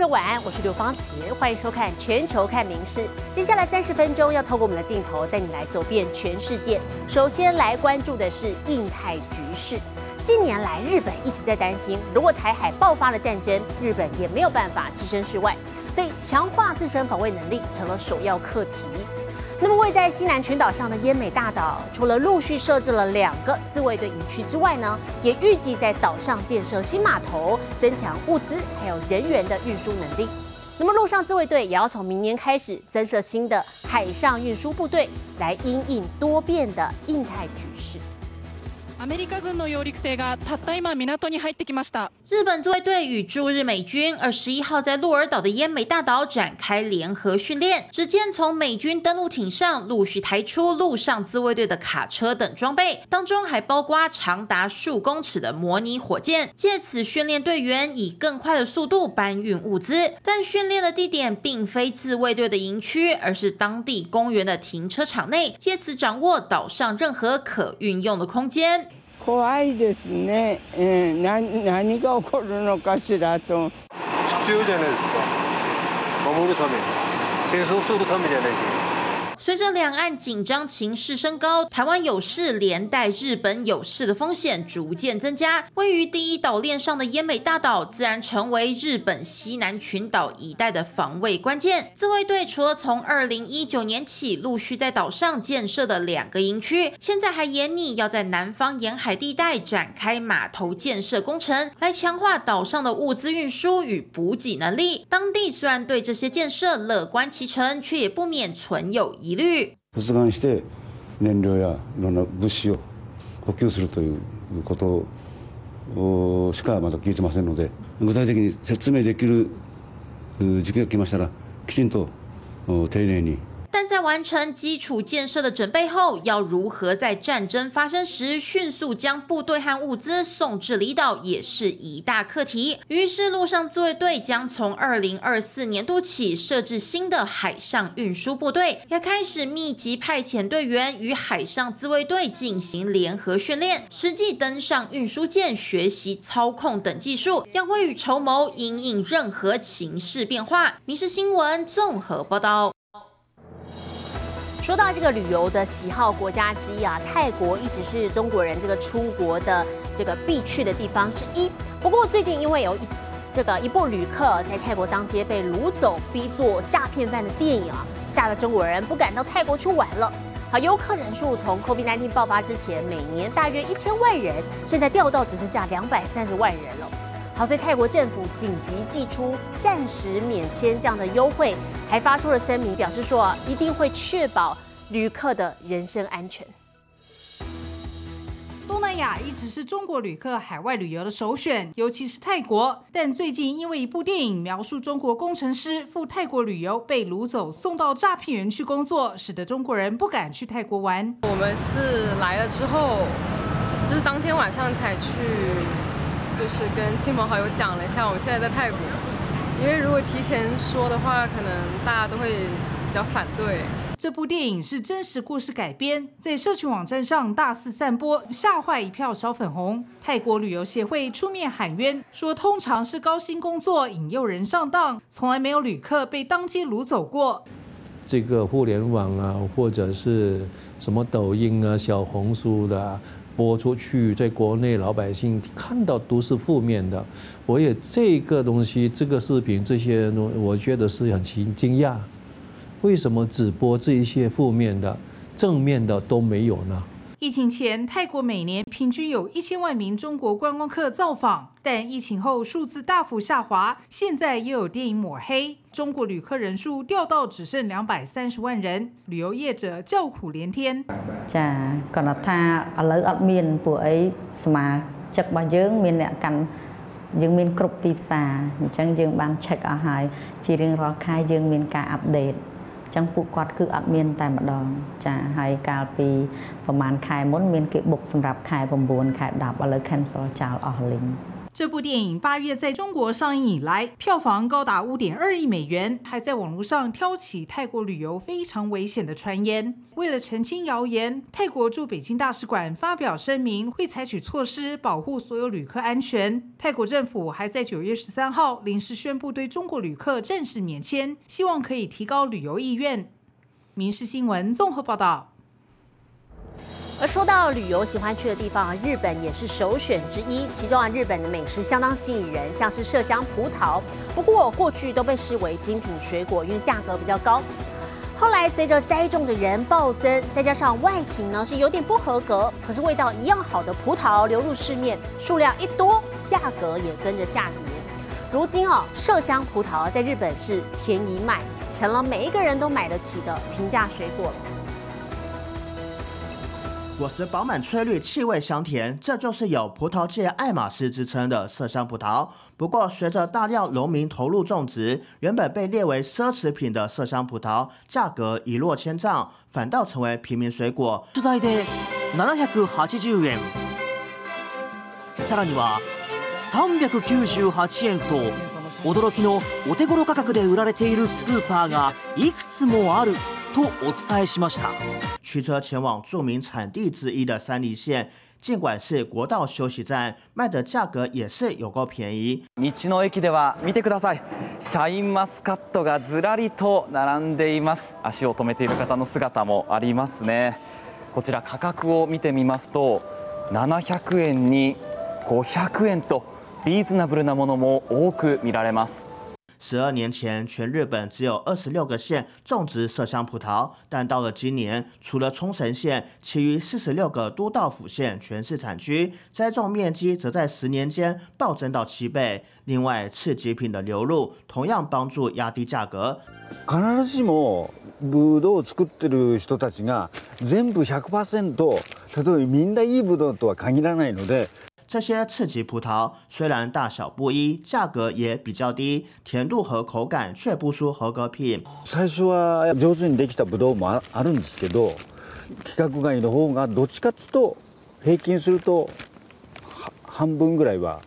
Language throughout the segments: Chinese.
朋友晚安，我是刘芳慈，欢迎收看《全球看名事》。接下来三十分钟要透过我们的镜头带你来走遍全世界。首先来关注的是印太局势。近年来，日本一直在担心，如果台海爆发了战争，日本也没有办法置身事外，所以强化自身防卫能力成了首要课题。那么，位在西南群岛上的奄美大岛，除了陆续设置了两个自卫队营区之外呢，也预计在岛上建设新码头，增强物资还有人员的运输能力。那么，陆上自卫队也要从明年开始增设新的海上运输部队，来因应多变的印太局势。アメリカ軍の揚陸艇がたった今港に入ってきました。日本自卫队与驻日美军二十一号在鹿儿岛的奄美大岛展开联合训练。只见从美军登陆艇上陆续抬出陆上自卫队的卡车等装备，当中还包括长达数公尺的模拟火箭，借此训练队员以更快的速度搬运物资。但训练的地点并非自卫队的营区，而是当地公园的停车场内，借此掌握岛上任何可运用的空间。 怖いですね、えー、何何が起こるのかしらと。必要じゃないですか。守るために。戦争するためじゃないですか。随着两岸紧张情势升高，台湾有事连带日本有事的风险逐渐增加。位于第一岛链上的奄美大岛，自然成为日本西南群岛一带的防卫关键。自卫队除了从二零一九年起陆续在岛上建设的两个营区，现在还严拟要在南方沿海地带展开码头建设工程，来强化岛上的物资运输与补给能力。当地虽然对这些建设乐观其成，却也不免存有疑。発がんして燃料やいろんな物資を補給するということしかまだ聞いてませんので具体的に説明できる時期が来ましたらきちんと丁寧に但在完成基础建设的准备后，要如何在战争发生时迅速将部队和物资送至离岛，也是一大课题。于是，陆上自卫队将从二零二四年度起设置新的海上运输部队，也开始密集派遣队员与海上自卫队进行联合训练，实际登上运输舰学习操控等技术，要未雨绸缪，因应任何情势变化。《民事新闻》综合报道。说到这个旅游的喜好国家之一啊，泰国一直是中国人这个出国的这个必去的地方之一。不过最近因为有这个一部旅客在泰国当街被掳走，逼做诈骗犯的电影啊，吓得中国人不敢到泰国去玩了。好，游客人数从 COVID-19 爆发之前每年大约一千万人，现在掉到只剩下两百三十万人了。好，所以泰国政府紧急寄出暂时免签这样的优惠，还发出了声明，表示说一定会确保旅客的人身安全。东南亚一直是中国旅客海外旅游的首选，尤其是泰国。但最近因为一部电影描述中国工程师赴泰国旅游被掳走，送到诈骗园区工作，使得中国人不敢去泰国玩。我们是来了之后，就是当天晚上才去。就是跟亲朋好友讲了一下，我现在在泰国，因为如果提前说的话，可能大家都会比较反对。这部电影是真实故事改编，在社群网站上大肆散播，吓坏一票小粉红。泰国旅游协会出面喊冤，说通常是高薪工作引诱人上当，从来没有旅客被当街掳走过。这个互联网啊，或者是什么抖音啊、小红书的。播出去，在国内老百姓看到都是负面的。我也这个东西，这个视频这些东，我觉得是很惊惊讶，为什么只播这一些负面的，正面的都没有呢？疫情前，泰国每年平均有一千万名中国观光客造访，但疫情后数字大幅下滑。现在又有电影抹黑，中国旅客人数掉到只剩两百三十万人，旅游业者叫苦连天。ចាគាត់ថាឥឡូវអត់មានពួកអីសមាជិករបស់យើងមានអ្នកកាន់យើងមានគ្រប់ទីផ្សារអញ្ចឹងយើងបាន check អស់ហើយជារៀងរាល់ខែយើងមានការអាប់ដេតចឹងពួកគាត់គឺអត់មានតែម្ដងចាហើយកាលពីប្រហែលខែមុនមានគេបុកសម្រាប់ខែ9ខែ10ឥឡូវ cancel ចោលអស់លីង 这部电影八月在中国上映以来，票房高达五点二亿美元，还在网络上挑起泰国旅游非常危险的传言。为了澄清谣言，泰国驻北京大使馆发表声明，会采取措施保护所有旅客安全。泰国政府还在九月十三号临时宣布对中国旅客暂时免签，希望可以提高旅游意愿。《民事新闻》综合报道。而说到旅游喜欢去的地方，日本也是首选之一。其中啊，日本的美食相当吸引人，像是麝香葡萄。不过过去都被视为精品水果，因为价格比较高。后来随着栽种的人暴增，再加上外形呢是有点不合格，可是味道一样好的葡萄流入市面，数量一多，价格也跟着下跌。如今哦，麝香葡萄在日本是便宜卖，成了每一个人都买得起的平价水果。果实饱满翠绿，气味香甜，这就是有葡萄界爱马仕之称的麝香葡萄。不过，随着大量农民投入种植，原本被列为奢侈品的麝香葡萄价格一落千丈，反倒成为平民水果。取材で780円、さらには398円と驚きのお手頃価格で売られているスーパーがいくつもある。とお伝えしました。 驱车前往著名产地之一的三梨县，尽管是国道休息站，卖的价格也是有够便宜。道の駅では見てください。シャインマスカットがずらりと並んでいます。足を止めている方の姿もありますね。こちら価格を見てみますと、700円に500円とリーズナブルなものも多く見られます。十二年前，全日本只有二十六个县种植麝香葡萄，但到了今年，除了冲绳县，其余四十六个都道府县全市产区栽种面积则在十年间暴增到七倍。另外，次级品的流入同样帮助压低价格。必ずしもブドウを作ってる人たちが全部100%例えばみんないいブドウとは限らないので。 这些次级葡萄虽然大小不一，价格也比较低，甜度和口感却不输合格品。最初は上手にできたブドウもあるんですけど、規格外の方がどっちかっつと平均すると半分ぐらいは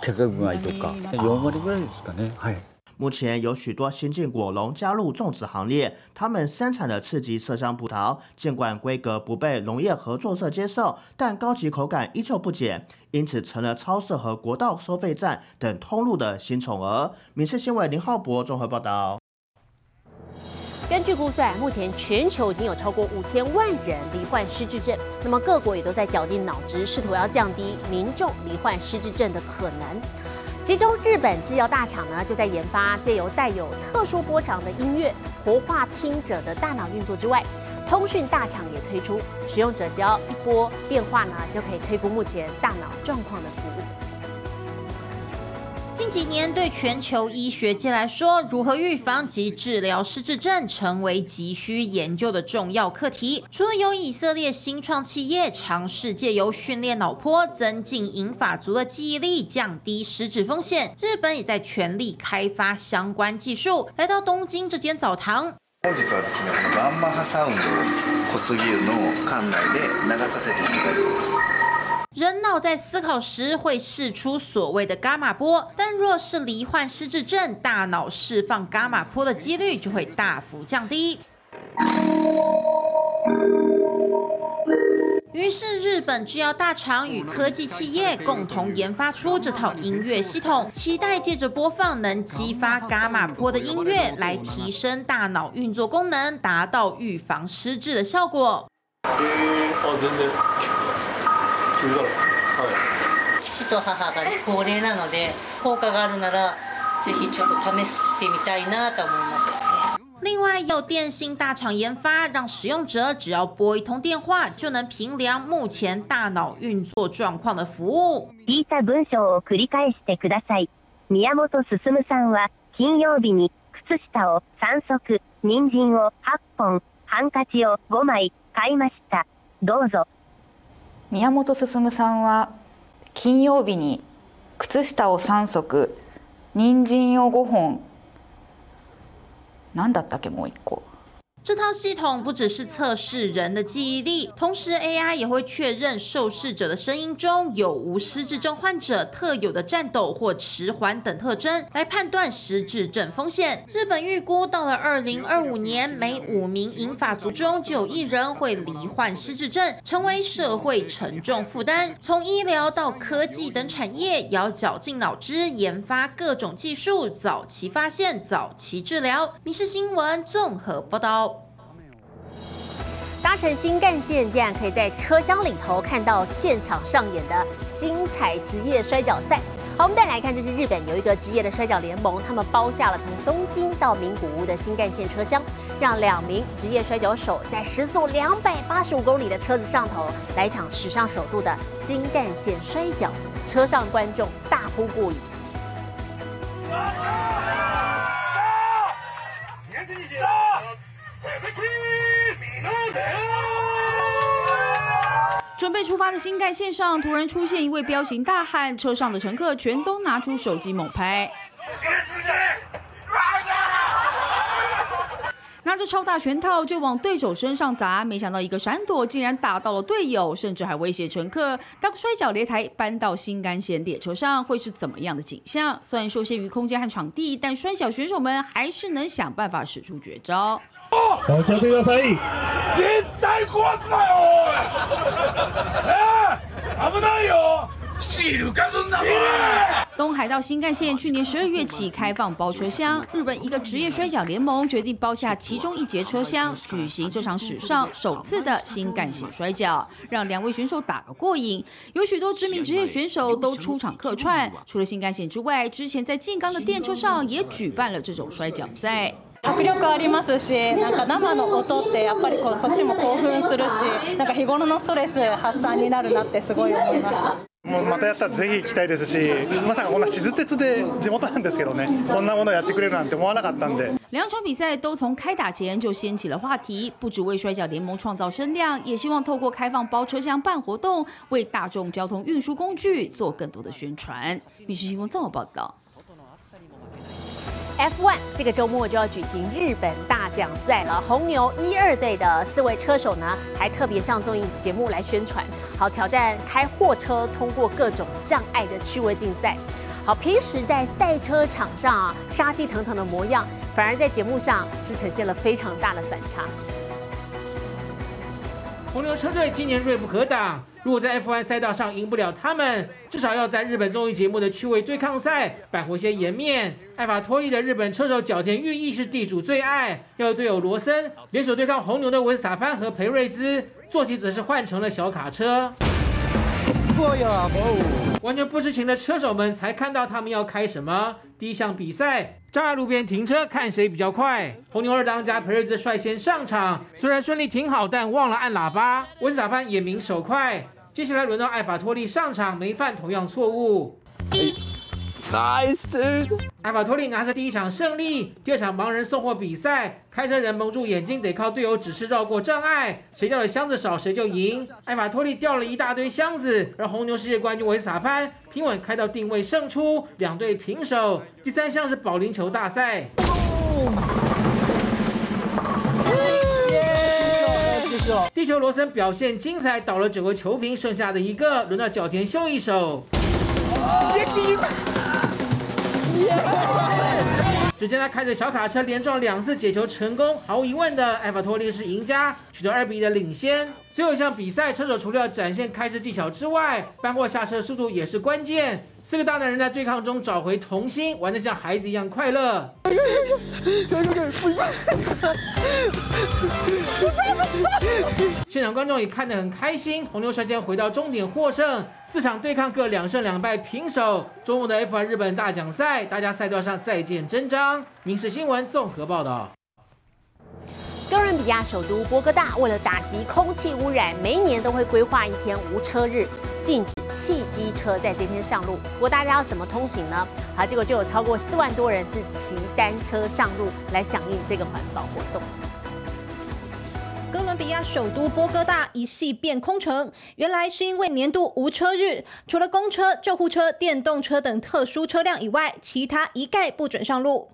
規格外とか4割ぐらいですかね。はい。目前有许多新进果农加入种植行列，他们生产的次级麝香葡萄，尽管规格不被农业合作社接受，但高级口感依旧不减，因此成了超市和国道收费站等通路的新宠儿。民事新闻林浩博综合报道。根据估算，目前全球已经有超过五千万人罹患失智症，那么各国也都在绞尽脑汁，试图要降低民众罹患失智症的可能。其中，日本制药大厂呢就在研发借由带有特殊波长的音乐活化听者的大脑运作之外，通讯大厂也推出，使用者只要一波电话呢就可以推估目前大脑状况的服务。近几年，对全球医学界来说，如何预防及治疗失智症成为急需研究的重要课题。除了有以色列新创企业尝试借由训练脑波，增进银发族的记忆力，降低失智风险，日本也在全力开发相关技术。来到东京这间澡堂。本日はですね、ガンマ波サウンドを小杉湯の館内で流させていただいています。 人脑在思考时会释出所谓的伽马波，但若是罹患失智症，大脑释放伽马波的几率就会大幅降低。于是，日本制药大厂与科技企业共同研发出这套音乐系统，期待借着播放能激发伽马波的音乐，来提升大脑运作功能，达到预防失智的效果。父と母が高齢なので効果があるならぜひちょっと試してみたいなと思いました。另外，有电信大厂研发，让使用者只要拨一通电话，就能评量目前大脑运作状况的服务。聞いた文章を繰り返してください。宮本進さんは金曜日に靴下を3足、人参を8本、ハンカチを5枚買いました。どうぞ。宮本進さんは金曜日に靴下を3足人参を5本何だったっけもう1個。这套系统不只是测试人的记忆力，同时 AI 也会确认受试者的声音中有无失智症患者特有的颤抖或迟缓等特征，来判断失智症风险。日本预估到了二零二五年，每五名银发族中就有一人会罹患失智症，成为社会沉重负担。从医疗到科技等产业，也要绞尽脑汁研发各种技术，早期发现，早期治疗。《民事新闻》综合报道。搭乘新干线，竟然可以在车厢里头看到现场上演的精彩职业摔跤赛。好，我们再来看，这是日本有一个职业的摔跤联盟，他们包下了从东京到名古屋的新干线车厢，让两名职业摔跤手在时速两百八十五公里的车子上头来一场史上首度的新干线摔跤，车上观众大呼过瘾。发的新干线上，突然出现一位彪形大汉，车上的乘客全都拿出手机猛拍，拿着超大拳套就往对手身上砸，没想到一个闪躲，竟然打到了队友，甚至还威胁乘客，当摔角擂台搬到新干线列车上，会是怎么样的景象？虽然受限于空间和场地，但摔角选手们还是能想办法使出绝招。お気をつけください絶対壊すなよえー、危ないよシールかすんなも东海道新干线去年十二月起开放包车厢，日本一个职业摔跤联盟决定包下其中一节车厢，举行这场史上首次的新干线摔跤，让两位选手打个过瘾。有许多知名职业选手都出场客串，除了新干线之外，之前在静冈的电车上也举办了这种摔跤赛。 迫力ありますし、なんか生の音ってやっぱりここっちも興奮するし、なんか日頃のストレス発散になるなってすごい思いました。もうまたやったらぜひ行きたいですし、まさかこんな静鉄で地元なんですけどね、こんなものをやってくれるなんて思わなかったんで。两场比赛都从开打前就掀起了话题，不只为摔跤联盟创造声量，也希望透过开放包车厢办活动，为大众交通运输工具做更多的宣传。密室新闻综合报道。F1 这个周末就要举行日本大奖赛了，红牛一二队的四位车手呢，还特别上综艺节目来宣传，好挑战开货车通过各种障碍的趣味竞赛。好，平时在赛车场上啊，杀气腾腾的模样，反而在节目上是呈现了非常大的反差。红牛车队今年锐不可挡，如果在 F1 赛道上赢不了他们，至少要在日本综艺节目的趣味对抗赛扳回些颜面。艾法托利的日本车手角田裕毅是地主最爱，要有队友罗森联手对抗红牛的维斯塔潘和裴瑞兹，坐骑则是换成了小卡车。完全不知情的车手们才看到他们要开什么第一项比赛，障碍路边停车，看谁比较快。红牛二当家培瑞兹率先上场，虽然顺利停好，但忘了按喇叭。维斯塔潘也明手快。接下来轮到艾法托利上场，没犯同样错误。Nice dude！艾法托利拿下第一场胜利。第二场盲人送货比赛，开车人蒙住眼睛，得靠队友指示绕过障碍，谁掉的箱子少谁就赢。艾法托利掉了一大堆箱子，而红牛世界冠军维斯塔潘平稳开到定位胜出，两队平手。第三项是保龄球大赛。地球罗森表现精彩，倒了九个球瓶，剩下的一个轮到角田秀一手。只见他开着小卡车连撞两次解球成功，毫无疑问的，埃法托利是赢家，取得二比一的领先。最后一项比赛，车手除了展现开车技巧之外，搬货下车速度也是关键。四个大男人在对抗中找回童心，玩得像孩子一样快乐。现场观众也看得很开心，红牛率先回到终点获胜。四场对抗各两胜两败平手。中午的 F1 日本大奖赛，大家赛道上再见真章。民事新闻综合报道。哥伦比亚首都波哥大为了打击空气污染，每一年都会规划一天无车日，禁止汽机车在这天上路。不过大家要怎么通行呢？好，结果就有超过四万多人是骑单车上路来响应这个环保活动。哥伦比亚首都波哥大一系变空城，原来是因为年度无车日，除了公车、救护车、电动车等特殊车辆以外，其他一概不准上路。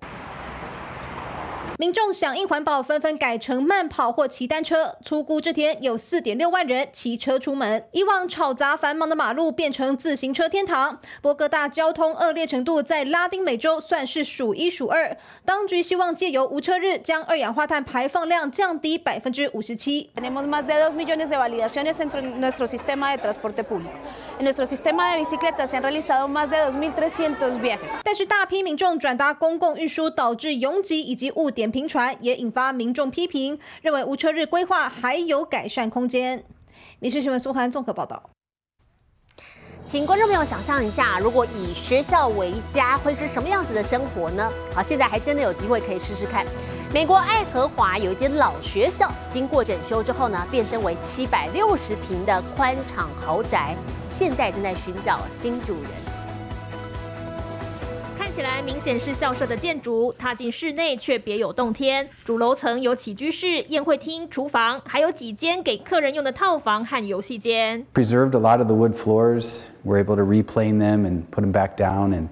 民众响应环保，纷纷改成慢跑或骑单车。粗估这天有四点六万人骑车出门。以往吵杂繁忙的马路变成自行车天堂。波哥大交通恶劣程度在拉丁美洲算是数一数二。当局希望借由无车日，将二氧化碳排放量降低百分之五十七。Tenemos más de dos millones de validaciones en nuestro sistema de transporte público. En nuestro sistema de bicicletas se han realizado más de 2.300 viajes. 但是大批民众转搭公共运输，导致拥挤以及误点频传，也引发民众批评，认为无车日规划还有改善空间。你是新闻苏涵综合报道。请观众朋友想象一下，如果以学校为家，会是什么样子的生活呢？好，现在还真的有机会可以试试看。美国爱荷华有一间老学校，经过整修之后呢，变身为七百六十平的宽敞豪宅，现在正在寻找新主人。看起来明显是校舍的建筑，踏进室内却别有洞天。主楼层有起居室、宴会厅、厨房，还有几间给客人用的套房和游戏间。preserved a lot of the wood floors. We're able to replane them and put them back down. And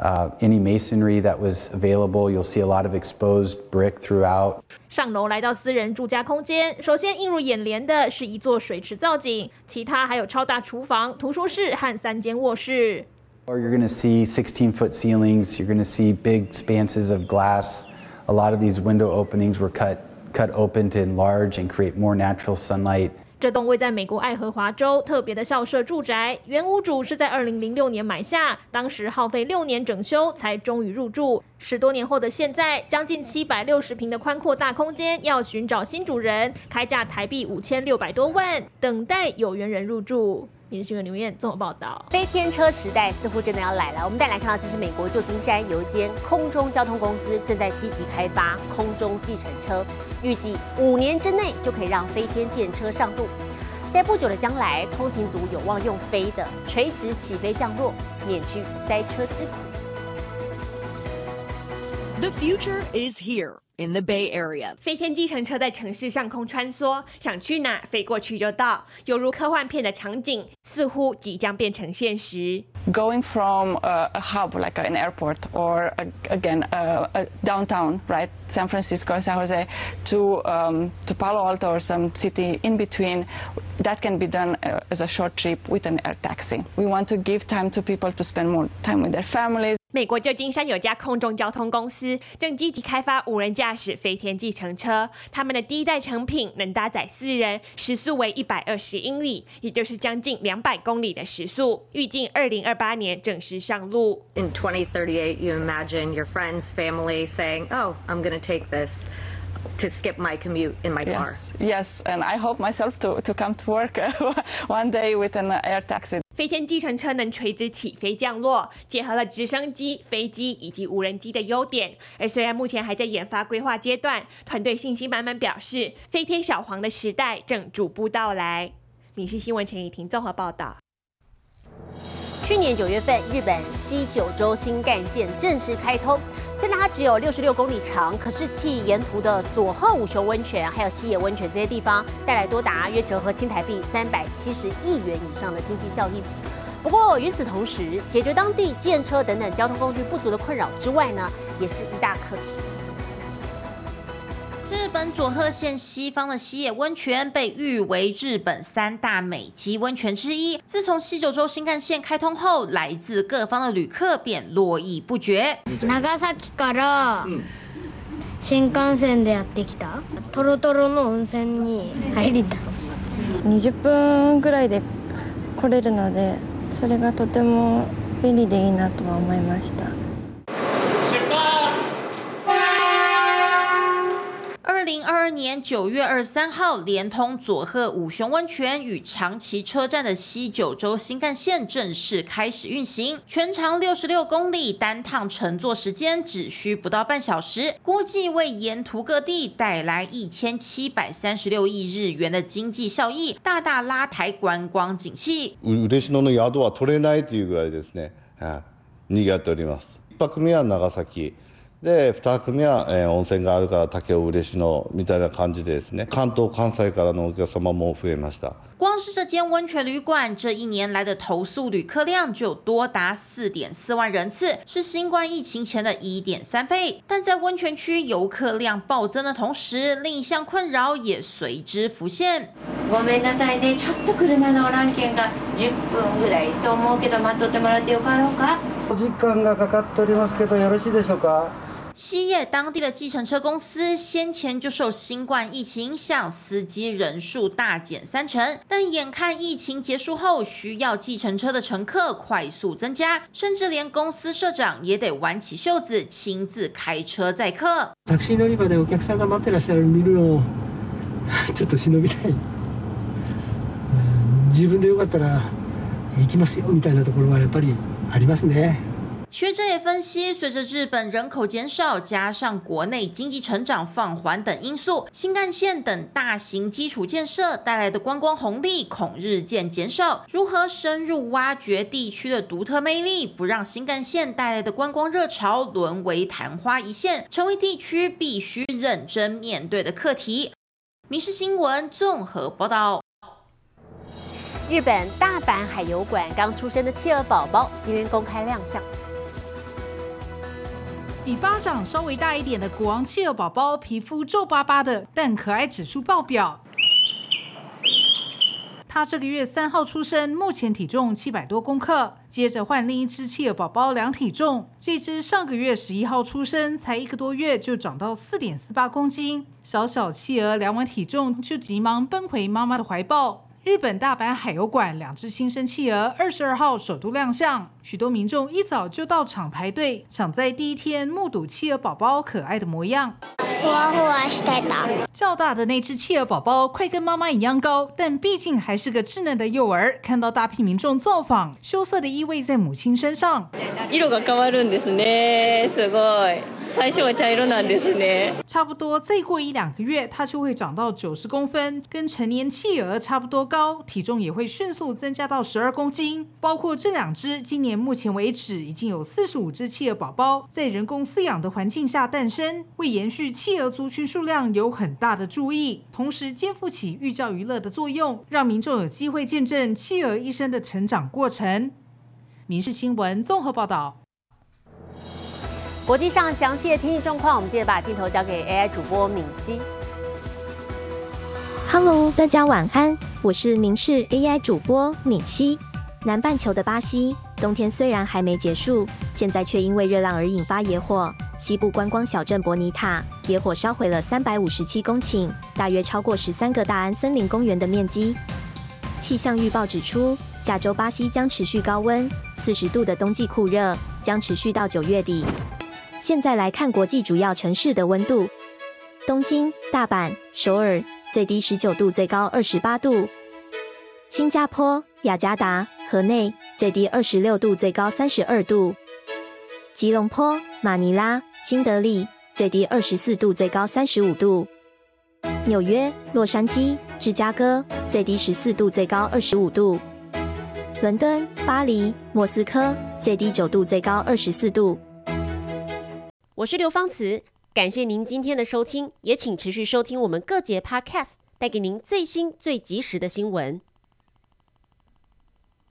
uh, any masonry that was available, you'll see a lot of exposed brick throughout. 上楼来到私人住家空间，首先映入眼帘的是一座水池造景，其他还有超大厨房、图书室和三间卧室。Or you're going to see 16 foot ceilings. You're going to see big expanses of glass. A lot of these window openings were cut cut open to enlarge and create more natural sunlight. 这栋位在美国爱荷华州特别的校舍住宅，原屋主是在二零零六年买下，当时耗费六年整修才终于入住。十多年后的现在，将近七百六十平的宽阔大空间要寻找新主人，开价台币五千六百多万，等待有缘人入住。《民事新闻》刘燕综合报道。飞天车时代似乎真的要来了。我们再来看到，这是美国旧金山有一间空中交通公司正在积极开发空中计程车，预计五年之内就可以让飞天舰车上路。在不久的将来，通勤族有望用飞的垂直起飞降落，免去塞车之苦。The future is here in the Bay Area. 飞天计程车在城市上空穿梭，想去哪飞过去就到，犹如科幻片的场景，似乎即将变成现实。 going from a, a hub like an airport or a, again a, a downtown right san francisco san jose to um, to palo alto or some city in between that can be done uh, as a short trip with an air taxi we want to give time to people to spend more time with their families 美国旧金山有家空中交通公司正积极开发无人驾 驶飞天计程车，他们的第一代成品能搭载四人，时速为一百二十英里，也就是将近两百公里的时速，预计二零二八年正式上路。In 2038, you imagine your friends, family saying, "Oh, I'm going to take this." To skip my commute in my car. yes yes and i hope myself to, to come to work one day with an air taxi 飞天计程车能垂直起飞降落，结合了直升机、飞机以及无人机的优点。而虽然目前还在研发规划阶段，团队信心满满，表示飞天小黄的时代正逐步到来。民事新闻陈以婷综合报道。去年九月份，日本西九州新干线正式开通。虽然它只有六十六公里长，可是替沿途的佐贺五熊温泉还有西野温泉这些地方带来多达约折合新台币三百七十亿元以上的经济效益。不过与此同时，解决当地建车等等交通工具不足的困扰之外呢，也是一大课题。日本佐贺县西方的西野温泉被誉为日本三大美肌温泉之一。自从西九州新干线开通后，来自各方的旅客便络绎不绝。長崎から新幹線でやってきたトロトロの温泉に入りたい20分ぐらいで来れるのでそれがとても便利でいいなとは思いました。 二零二二年九月二十三号，连通佐贺五熊温泉与长崎车站的西九州新干线正式开始运行，全长六十六公里，单趟乘坐时间只需不到半小时，估计为沿途各地带来一千七百三十六亿日元的经济效益，大大拉抬观光景气。嬉野の宿は取れないというぐらいですね、はい、賑わっております。一泊目は長崎 で2組は、えー温泉があるから竹を嬉しのみたいな感じでですね。関東関西からのお客様も増えました。光是这间温泉旅馆，这一年来的投诉旅客量就有多达四点四万人次，是新冠疫情前的一点三倍。但在温泉区游客量暴增的同时，另一项困扰也随之浮现。ごめんなさいね。ちょっと車の乱件が10分ぐらいと思うけど待っとってもらってよかろうか？お時間がかかっておりますけどよろしいでしょうか？西野当地的计程车公司先前就受新冠疫情影响，司机人数大减三成。但眼看疫情结束后，需要计程车的乘客快速增加，甚至连公司社长也得挽起袖子，亲自开车载客。タクシー乗り場でお客さんが待ってらっしゃるの見るのをちょっと忍びたいうん自分でよかったら行きますよみたいなところはやっぱりありますね 学者也分析，随着日本人口减少，加上国内经济成长放缓等因素，新干线等大型基础建设带来的观光红利恐日渐减少。如何深入挖掘地区的独特魅力，不让新干线带来的观光热潮沦为昙花一现，成为地区必须认真面对的课题。民事新闻综合报道。日本大阪海游馆刚出生的企鹅宝宝今天公开亮相。比巴掌稍微大一点的国王企鹅宝宝，皮肤皱巴巴的，但可爱指数爆表。他这个月三号出生，目前体重七百多公克。接着换另一只企鹅宝宝量体重，这只上个月十一号出生，才一个多月就长到四点四八公斤。小小企鹅量完体重，就急忙奔回妈妈的怀抱。日本大阪海游馆两只新生企鹅二十二号首度亮相，许多民众一早就到场排队，想在第一天目睹企鹅宝宝可爱的模样。ふわふわしてた。较大的那只企鹅宝宝快跟妈妈一样高，但毕竟还是个稚嫩的幼儿。看到大批民众造访，羞涩的意味在母亲身上。色が変わるんですね。すごい。最初は茶色なんですね。差不多再过一两个月，它就会长到九十公分，跟成年企鹅差不多 高，体重也会迅速增加到十二公斤。包括这两只，今年目前为止已经有四十五只企鹅宝宝在人工饲养的环境下诞生，为延续企鹅族群数量有很大的注意，同时肩负起寓教于乐的作用，让民众有机会见证企鹅一生的成长过程。民事新闻综合报道。国际上详细的天气状况，我们接着把镜头交给 AI 主播敏熙。Hello，大家晚安，我是明视 AI 主播敏熙。南半球的巴西冬天虽然还没结束，现在却因为热浪而引发野火。西部观光小镇博尼塔野火烧毁了三百五十七公顷，大约超过十三个大安森林公园的面积。气象预报指出，下周巴西将持续高温，四十度的冬季酷热将持续到九月底。现在来看国际主要城市的温度：东京、大阪、首尔最低十九度，最高二十八度；新加坡、雅加达、河内最低二十六度，最高三十二度；吉隆坡、马尼拉、新德里最低二十四度，最高三十五度；纽约、洛杉矶、芝加哥最低十四度，最高二十五度；伦敦、巴黎、莫斯科最低九度，最高二十四度。我是刘芳慈，感谢您今天的收听，也请持续收听我们各节 Podcast，带给您最新最及时的新闻。